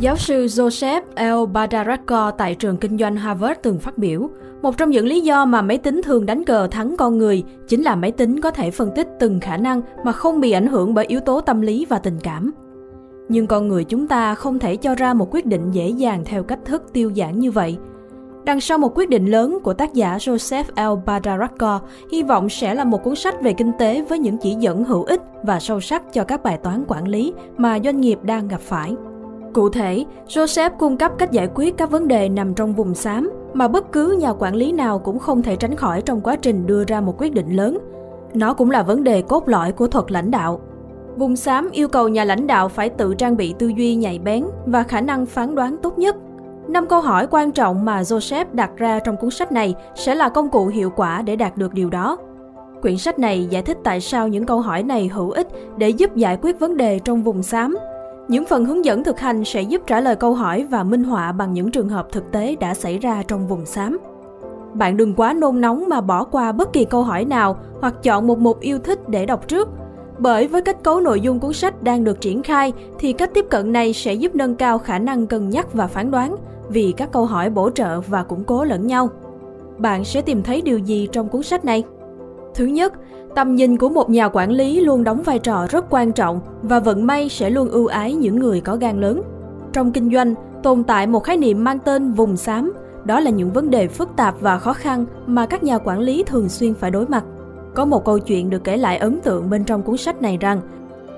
Giáo sư Joseph L. Badaracco tại trường kinh doanh Harvard từng phát biểu, một trong những lý do mà máy tính thường đánh cờ thắng con người chính là máy tính có thể phân tích từng khả năng mà không bị ảnh hưởng bởi yếu tố tâm lý và tình cảm. Nhưng con người chúng ta không thể cho ra một quyết định dễ dàng theo cách thức tiêu giản như vậy. Đằng sau một quyết định lớn của tác giả Joseph L. Badaracco hy vọng sẽ là một cuốn sách về kinh tế với những chỉ dẫn hữu ích và sâu sắc cho các bài toán quản lý mà doanh nghiệp đang gặp phải. Cụ thể, Joseph cung cấp cách giải quyết các vấn đề nằm trong vùng xám mà bất cứ nhà quản lý nào cũng không thể tránh khỏi trong quá trình đưa ra một quyết định lớn. Nó cũng là vấn đề cốt lõi của thuật lãnh đạo. Vùng xám yêu cầu nhà lãnh đạo phải tự trang bị tư duy nhạy bén và khả năng phán đoán tốt nhất. Năm câu hỏi quan trọng mà Joseph đặt ra trong cuốn sách này sẽ là công cụ hiệu quả để đạt được điều đó. Quyển sách này giải thích tại sao những câu hỏi này hữu ích để giúp giải quyết vấn đề trong vùng xám những phần hướng dẫn thực hành sẽ giúp trả lời câu hỏi và minh họa bằng những trường hợp thực tế đã xảy ra trong vùng xám. Bạn đừng quá nôn nóng mà bỏ qua bất kỳ câu hỏi nào hoặc chọn một mục yêu thích để đọc trước. Bởi với kết cấu nội dung cuốn sách đang được triển khai, thì cách tiếp cận này sẽ giúp nâng cao khả năng cân nhắc và phán đoán vì các câu hỏi bổ trợ và củng cố lẫn nhau. Bạn sẽ tìm thấy điều gì trong cuốn sách này? Thứ nhất, Tầm nhìn của một nhà quản lý luôn đóng vai trò rất quan trọng và vận may sẽ luôn ưu ái những người có gan lớn. Trong kinh doanh, tồn tại một khái niệm mang tên vùng xám, đó là những vấn đề phức tạp và khó khăn mà các nhà quản lý thường xuyên phải đối mặt. Có một câu chuyện được kể lại ấn tượng bên trong cuốn sách này rằng,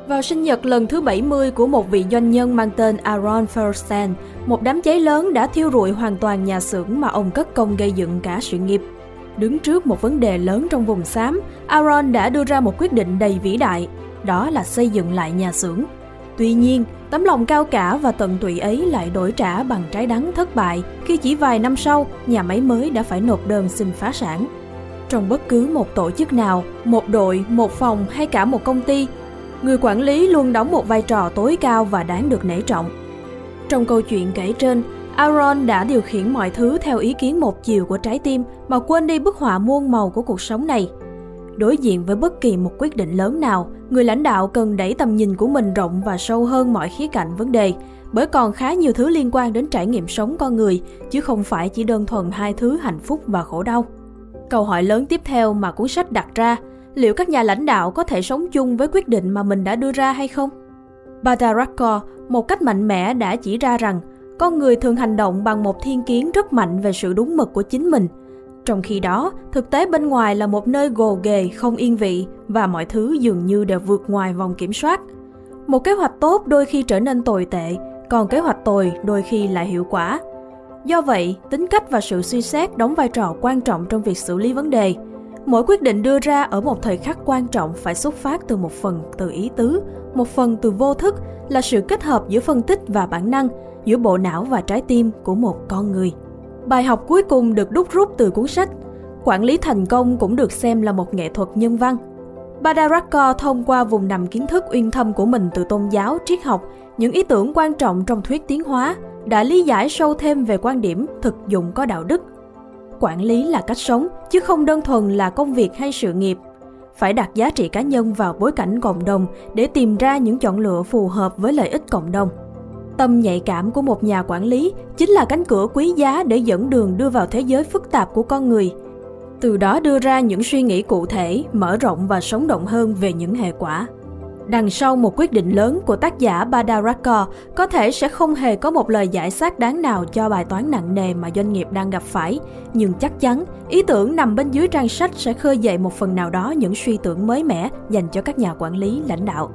vào sinh nhật lần thứ 70 của một vị doanh nhân mang tên Aaron Feuerstein, một đám cháy lớn đã thiêu rụi hoàn toàn nhà xưởng mà ông cất công gây dựng cả sự nghiệp. Đứng trước một vấn đề lớn trong vùng xám, Aaron đã đưa ra một quyết định đầy vĩ đại, đó là xây dựng lại nhà xưởng. Tuy nhiên, tấm lòng cao cả và tận tụy ấy lại đổi trả bằng trái đắng thất bại khi chỉ vài năm sau, nhà máy mới đã phải nộp đơn xin phá sản. Trong bất cứ một tổ chức nào, một đội, một phòng hay cả một công ty, người quản lý luôn đóng một vai trò tối cao và đáng được nể trọng. Trong câu chuyện kể trên, Aaron đã điều khiển mọi thứ theo ý kiến một chiều của trái tim mà quên đi bức họa muôn màu của cuộc sống này. Đối diện với bất kỳ một quyết định lớn nào, người lãnh đạo cần đẩy tầm nhìn của mình rộng và sâu hơn mọi khía cạnh vấn đề, bởi còn khá nhiều thứ liên quan đến trải nghiệm sống con người, chứ không phải chỉ đơn thuần hai thứ hạnh phúc và khổ đau. Câu hỏi lớn tiếp theo mà cuốn sách đặt ra, liệu các nhà lãnh đạo có thể sống chung với quyết định mà mình đã đưa ra hay không? Badarakor một cách mạnh mẽ đã chỉ ra rằng con người thường hành động bằng một thiên kiến rất mạnh về sự đúng mực của chính mình. Trong khi đó, thực tế bên ngoài là một nơi gồ ghề, không yên vị và mọi thứ dường như đều vượt ngoài vòng kiểm soát. Một kế hoạch tốt đôi khi trở nên tồi tệ, còn kế hoạch tồi đôi khi lại hiệu quả. Do vậy, tính cách và sự suy xét đóng vai trò quan trọng trong việc xử lý vấn đề. Mỗi quyết định đưa ra ở một thời khắc quan trọng phải xuất phát từ một phần từ ý tứ, một phần từ vô thức là sự kết hợp giữa phân tích và bản năng, giữa bộ não và trái tim của một con người. Bài học cuối cùng được đúc rút từ cuốn sách. Quản lý thành công cũng được xem là một nghệ thuật nhân văn. Badaracco thông qua vùng nằm kiến thức uyên thâm của mình từ tôn giáo, triết học, những ý tưởng quan trọng trong thuyết tiến hóa, đã lý giải sâu thêm về quan điểm thực dụng có đạo đức. Quản lý là cách sống, chứ không đơn thuần là công việc hay sự nghiệp. Phải đặt giá trị cá nhân vào bối cảnh cộng đồng để tìm ra những chọn lựa phù hợp với lợi ích cộng đồng. Tâm nhạy cảm của một nhà quản lý chính là cánh cửa quý giá để dẫn đường đưa vào thế giới phức tạp của con người. Từ đó đưa ra những suy nghĩ cụ thể, mở rộng và sống động hơn về những hệ quả. Đằng sau một quyết định lớn của tác giả Badaracco có thể sẽ không hề có một lời giải xác đáng nào cho bài toán nặng nề mà doanh nghiệp đang gặp phải, nhưng chắc chắn ý tưởng nằm bên dưới trang sách sẽ khơi dậy một phần nào đó những suy tưởng mới mẻ dành cho các nhà quản lý lãnh đạo.